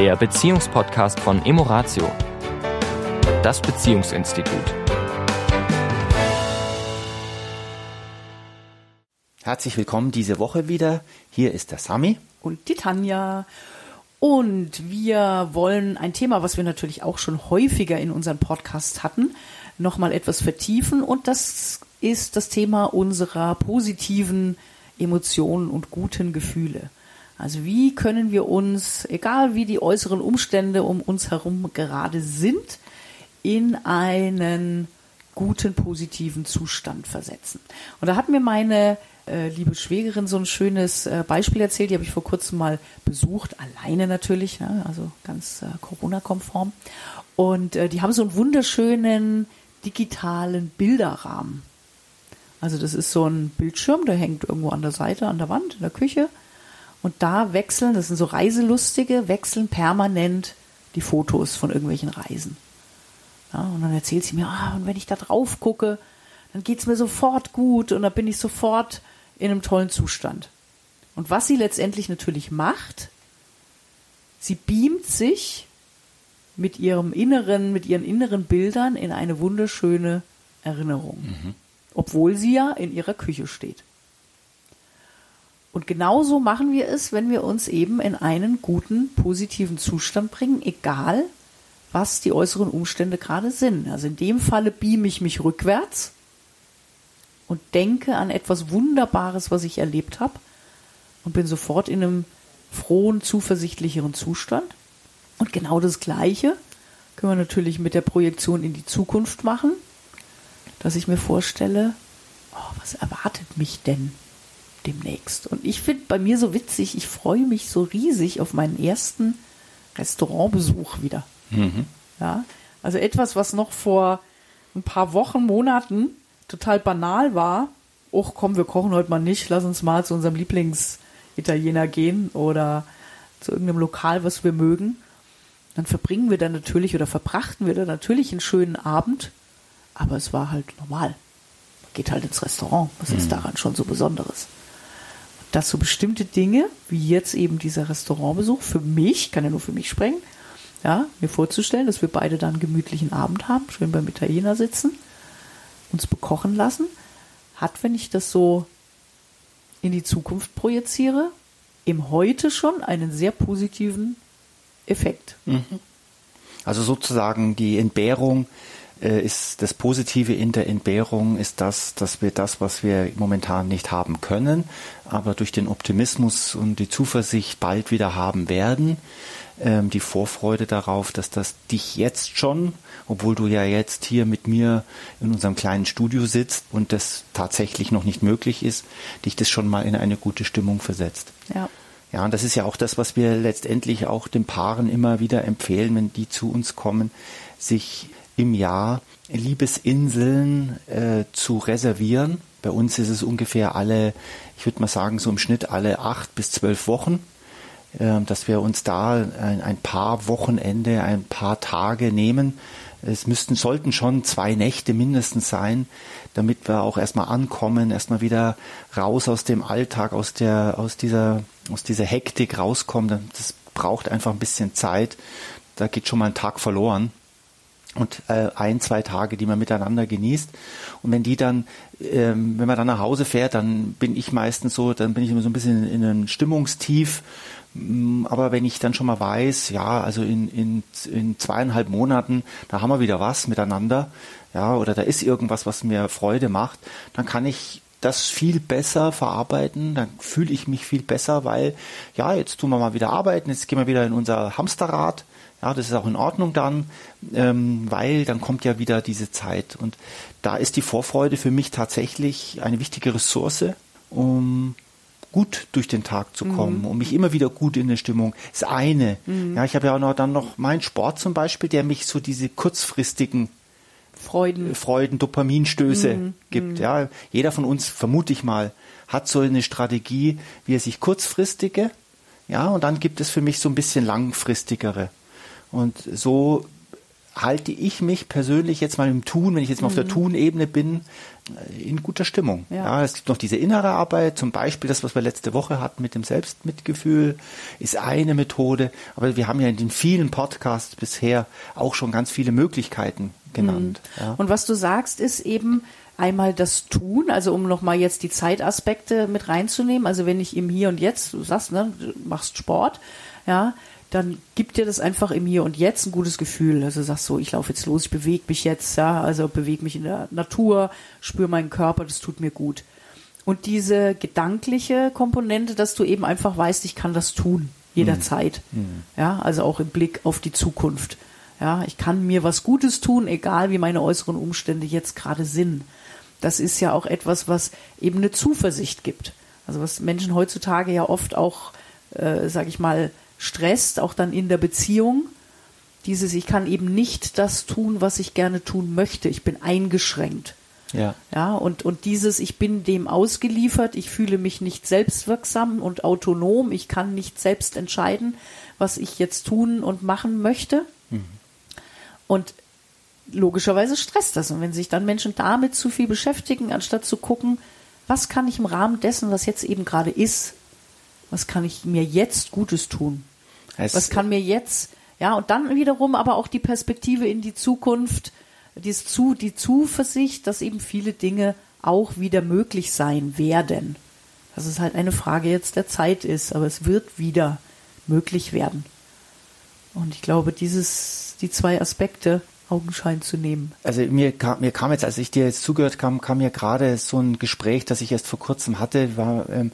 der Beziehungspodcast von Emoratio, das Beziehungsinstitut. Herzlich willkommen diese Woche wieder. Hier ist der Sami. Und die Tanja. Und wir wollen ein Thema, was wir natürlich auch schon häufiger in unserem Podcast hatten, nochmal etwas vertiefen. Und das ist das Thema unserer positiven Emotionen und guten Gefühle. Also wie können wir uns, egal wie die äußeren Umstände um uns herum gerade sind, in einen guten, positiven Zustand versetzen. Und da hat mir meine äh, liebe Schwägerin so ein schönes äh, Beispiel erzählt, die habe ich vor kurzem mal besucht, alleine natürlich, ne? also ganz äh, Corona-konform. Und äh, die haben so einen wunderschönen digitalen Bilderrahmen. Also das ist so ein Bildschirm, der hängt irgendwo an der Seite, an der Wand, in der Küche. Und da wechseln, das sind so Reiselustige, wechseln permanent die Fotos von irgendwelchen Reisen. Ja, und dann erzählt sie mir, ah, und wenn ich da drauf gucke, dann geht's mir sofort gut und da bin ich sofort in einem tollen Zustand. Und was sie letztendlich natürlich macht, sie beamt sich mit ihrem inneren, mit ihren inneren Bildern in eine wunderschöne Erinnerung. Mhm. Obwohl sie ja in ihrer Küche steht. Und genauso machen wir es, wenn wir uns eben in einen guten, positiven Zustand bringen, egal was die äußeren Umstände gerade sind. Also in dem Falle beame ich mich rückwärts und denke an etwas Wunderbares, was ich erlebt habe und bin sofort in einem frohen, zuversichtlicheren Zustand. Und genau das Gleiche können wir natürlich mit der Projektion in die Zukunft machen, dass ich mir vorstelle, oh, was erwartet mich denn demnächst. Und ich finde bei mir so witzig, ich freue mich so riesig auf meinen ersten Restaurantbesuch wieder. Mhm. Ja, also etwas, was noch vor ein paar Wochen, Monaten total banal war. Och, komm, wir kochen heute mal nicht, lass uns mal zu unserem Lieblingsitaliener gehen oder zu irgendeinem Lokal, was wir mögen. Dann verbringen wir dann natürlich oder verbrachten wir dann natürlich einen schönen Abend, aber es war halt normal. Man geht halt ins Restaurant. Was mhm. ist daran schon so Besonderes? Dass so bestimmte Dinge, wie jetzt eben dieser Restaurantbesuch, für mich, kann ja nur für mich sprechen, ja, mir vorzustellen, dass wir beide dann einen gemütlichen Abend haben, schön beim Italiener sitzen, uns bekochen lassen, hat, wenn ich das so in die Zukunft projiziere, im Heute schon einen sehr positiven Effekt. Mhm. Also sozusagen die Entbehrung ist das Positive in der Entbehrung ist das, dass wir das, was wir momentan nicht haben können, aber durch den Optimismus und die Zuversicht bald wieder haben werden, ähm, die Vorfreude darauf, dass das dich jetzt schon, obwohl du ja jetzt hier mit mir in unserem kleinen Studio sitzt und das tatsächlich noch nicht möglich ist, dich das schon mal in eine gute Stimmung versetzt. Ja. Ja, und das ist ja auch das, was wir letztendlich auch den Paaren immer wieder empfehlen, wenn die zu uns kommen, sich im Jahr Liebesinseln äh, zu reservieren. Bei uns ist es ungefähr alle, ich würde mal sagen, so im Schnitt alle acht bis zwölf Wochen, äh, dass wir uns da ein, ein, paar Wochenende, ein paar Tage nehmen. Es müssten, sollten schon zwei Nächte mindestens sein, damit wir auch erstmal ankommen, erstmal wieder raus aus dem Alltag, aus der, aus dieser, aus dieser Hektik rauskommen. Das braucht einfach ein bisschen Zeit. Da geht schon mal ein Tag verloren und äh, ein, zwei Tage, die man miteinander genießt. Und wenn die dann, ähm, wenn man dann nach Hause fährt, dann bin ich meistens so, dann bin ich immer so ein bisschen in, in einem Stimmungstief. Mm, aber wenn ich dann schon mal weiß, ja, also in, in, in zweieinhalb Monaten, da haben wir wieder was miteinander, ja, oder da ist irgendwas, was mir Freude macht, dann kann ich das viel besser verarbeiten, dann fühle ich mich viel besser, weil ja, jetzt tun wir mal wieder arbeiten, jetzt gehen wir wieder in unser Hamsterrad, ja, das ist auch in Ordnung dann, ähm, weil dann kommt ja wieder diese Zeit. Und da ist die Vorfreude für mich tatsächlich eine wichtige Ressource, um gut durch den Tag zu kommen, mhm. um mich immer wieder gut in der Stimmung. Das eine. Mhm. Ja, ich habe ja auch noch, dann noch meinen Sport zum Beispiel, der mich so diese kurzfristigen Freuden, Freuden Dopaminstöße mhm. gibt. Mhm. Ja, jeder von uns, vermute ich mal, hat so eine Strategie, wie er sich kurzfristige, ja, und dann gibt es für mich so ein bisschen langfristigere und so halte ich mich persönlich jetzt mal im Tun, wenn ich jetzt mal auf der Tunebene bin, äh, in guter Stimmung. Ja. Ja. es gibt noch diese innere Arbeit, zum Beispiel das, was wir letzte Woche hatten mit dem Selbstmitgefühl, ist eine Methode. Aber wir haben ja in den vielen Podcasts bisher auch schon ganz viele Möglichkeiten genannt. Ja. Und was du sagst, ist eben einmal das Tun, also um nochmal jetzt die Zeitaspekte mit reinzunehmen. Also wenn ich im Hier und Jetzt, du sagst, ne, du machst Sport, ja, dann gibt dir das einfach im Hier und Jetzt ein gutes Gefühl. Also sagst so, ich laufe jetzt los, ich bewege mich jetzt, ja, also bewege mich in der Natur, spüre meinen Körper, das tut mir gut. Und diese gedankliche Komponente, dass du eben einfach weißt, ich kann das tun, jederzeit. Ja, also auch im Blick auf die Zukunft. Ja, ich kann mir was Gutes tun, egal wie meine äußeren Umstände jetzt gerade sind. Das ist ja auch etwas, was eben eine Zuversicht gibt. Also was Menschen heutzutage ja oft auch, äh, sag ich mal, stresst, auch dann in der Beziehung. Dieses, ich kann eben nicht das tun, was ich gerne tun möchte. Ich bin eingeschränkt. Ja. Ja, und, und dieses, ich bin dem ausgeliefert, ich fühle mich nicht selbstwirksam und autonom, ich kann nicht selbst entscheiden, was ich jetzt tun und machen möchte. Und logischerweise stresst das. Und wenn sich dann Menschen damit zu viel beschäftigen, anstatt zu gucken, was kann ich im Rahmen dessen, was jetzt eben gerade ist, was kann ich mir jetzt Gutes tun? Es- Was kann mir jetzt, ja, und dann wiederum aber auch die Perspektive in die Zukunft, dies zu, die Zuversicht, dass eben viele Dinge auch wieder möglich sein werden. Dass es halt eine Frage jetzt der Zeit ist, aber es wird wieder möglich werden. Und ich glaube, dieses, die zwei Aspekte Augenschein zu nehmen. Also mir kam, mir kam jetzt, als ich dir jetzt zugehört kam, kam mir gerade so ein Gespräch, das ich erst vor kurzem hatte, war ähm,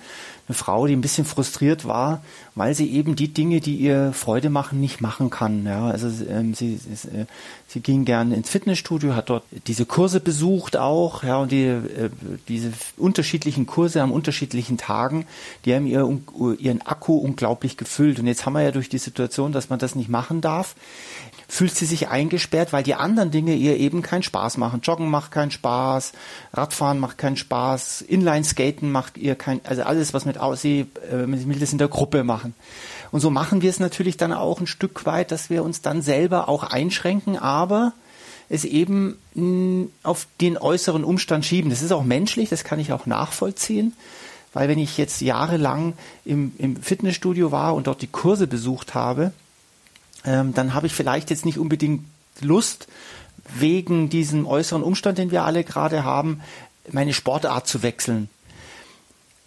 eine Frau, die ein bisschen frustriert war, weil sie eben die Dinge, die ihr Freude machen, nicht machen kann. Ja, also ähm, sie, sie, äh, sie ging gern ins Fitnessstudio, hat dort diese Kurse besucht auch, ja, und die, äh, diese unterschiedlichen Kurse an unterschiedlichen Tagen, die haben ihr, ihren Akku unglaublich gefüllt. Und jetzt haben wir ja durch die Situation, dass man das nicht machen darf, fühlt sie sich eingesperrt, weil die anderen Dinge ihr eben keinen Spaß machen. Joggen macht keinen Spaß, Radfahren macht keinen Spaß, Inline-Skaten macht ihr kein, also alles, was mit aussieht, äh, man will das in der Gruppe machen. Und so machen wir es natürlich dann auch ein Stück weit, dass wir uns dann selber auch einschränken, aber es eben mh, auf den äußeren Umstand schieben. Das ist auch menschlich, das kann ich auch nachvollziehen. Weil wenn ich jetzt jahrelang im, im Fitnessstudio war und dort die Kurse besucht habe, ähm, dann habe ich vielleicht jetzt nicht unbedingt Lust, wegen diesem äußeren Umstand, den wir alle gerade haben, meine Sportart zu wechseln.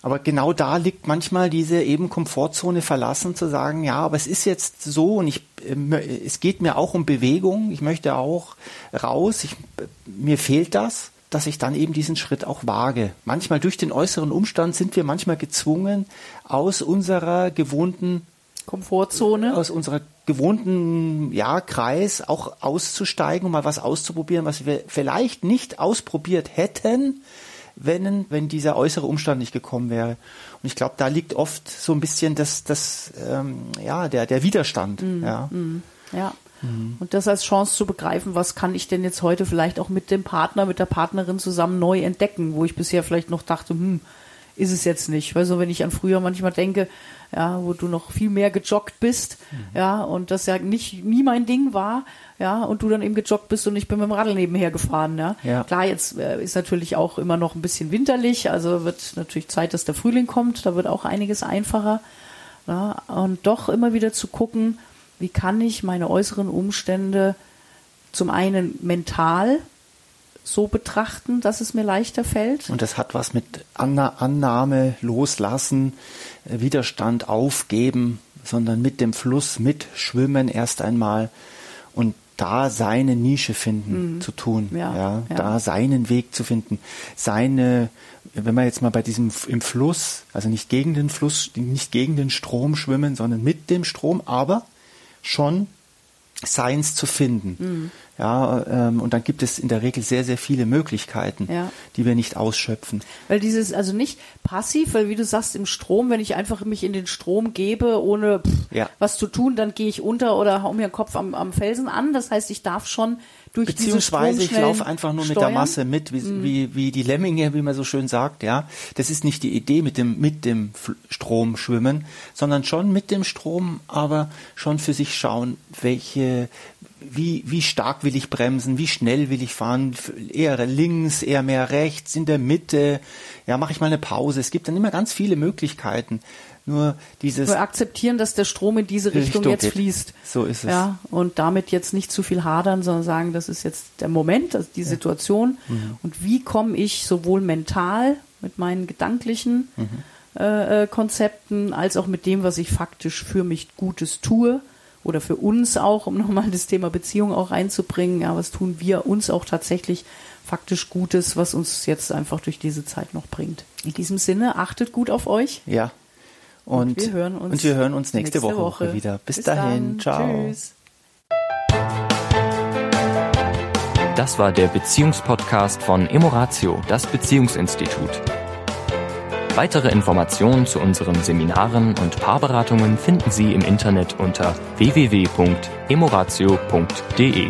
Aber genau da liegt manchmal diese eben Komfortzone verlassen, zu sagen, ja, aber es ist jetzt so und ich, äh, es geht mir auch um Bewegung, ich möchte auch raus, ich, mir fehlt das, dass ich dann eben diesen Schritt auch wage. Manchmal durch den äußeren Umstand sind wir manchmal gezwungen, aus unserer gewohnten Komfortzone. aus unserer gewohnten ja, Kreis auch auszusteigen, um mal was auszuprobieren, was wir vielleicht nicht ausprobiert hätten, wenn, wenn dieser äußere Umstand nicht gekommen wäre. Und ich glaube, da liegt oft so ein bisschen das, das ähm, ja, der, der Widerstand. ja. Ja. Und das als Chance zu begreifen, was kann ich denn jetzt heute vielleicht auch mit dem Partner, mit der Partnerin zusammen neu entdecken, wo ich bisher vielleicht noch dachte, hm, ist es jetzt nicht. Weil so, wenn ich an früher manchmal denke, ja, wo du noch viel mehr gejoggt bist, ja, und das ja nicht nie mein Ding war, ja, und du dann eben gejoggt bist und ich bin mit dem Radl nebenher gefahren, ja. Ja. Klar, jetzt äh, ist natürlich auch immer noch ein bisschen winterlich, also wird natürlich Zeit, dass der Frühling kommt, da wird auch einiges einfacher. Ja, und doch immer wieder zu gucken, wie kann ich meine äußeren Umstände zum einen mental so betrachten, dass es mir leichter fällt. Und das hat was mit Anna Annahme, Loslassen, äh, Widerstand, Aufgeben, sondern mit dem Fluss mitschwimmen erst einmal und da seine Nische finden zu tun, Mhm. Ja, ja, ja. da seinen Weg zu finden, seine, wenn wir jetzt mal bei diesem im Fluss, also nicht gegen den Fluss, nicht gegen den Strom schwimmen, sondern mit dem Strom, aber schon Seins zu finden. Mhm. Ja, ähm, und dann gibt es in der Regel sehr, sehr viele Möglichkeiten, Ja. die wir nicht ausschöpfen. Weil dieses, also nicht passiv, weil wie du sagst, im Strom, wenn ich einfach mich in den Strom gebe, ohne pff, Ja. was zu tun, dann gehe ich unter oder hau mir den Kopf am, am Felsen an. Das heißt, ich darf schon durch Beziehungsweise ich laufe einfach nur mit Steuern? der Masse mit, wie, wie, wie die Lemminge, wie man so schön sagt, ja. Das ist nicht die Idee mit dem, mit dem Strom schwimmen, sondern schon mit dem Strom, aber schon für sich schauen, welche, wie, wie stark will ich bremsen, wie schnell will ich fahren, eher links, eher mehr rechts, in der Mitte, ja, mache ich mal eine Pause. Es gibt dann immer ganz viele Möglichkeiten. Nur dieses, Wir akzeptieren, dass der Strom in diese Richtung, Richtung jetzt geht. fließt. So ist es. Ja, und damit jetzt nicht zu viel hadern, sondern sagen, das ist jetzt der Moment, das ist die Situation. Mhm. Und wie komme ich sowohl mental mit meinen gedanklichen Mhm. äh, äh, Konzepten als auch mit dem, was ich faktisch für mich Gutes tue oder für uns auch, um nochmal das Thema Beziehung auch reinzubringen. Ja, was tun wir uns auch tatsächlich faktisch Gutes, was uns jetzt einfach durch diese Zeit noch bringt. In diesem Sinne, achtet gut auf euch. ja. Und, wir hören uns und wir hören uns nächste, nächste Woche, Woche. wieder. Bis, Bis dahin. dann. Ciao. Tschüss. Das war der Beziehungspodcast von Emoratio, das Beziehungsinstitut. Weitere Informationen zu unseren Seminaren und Paarberatungen finden Sie im Internet unter www.emoratio.de.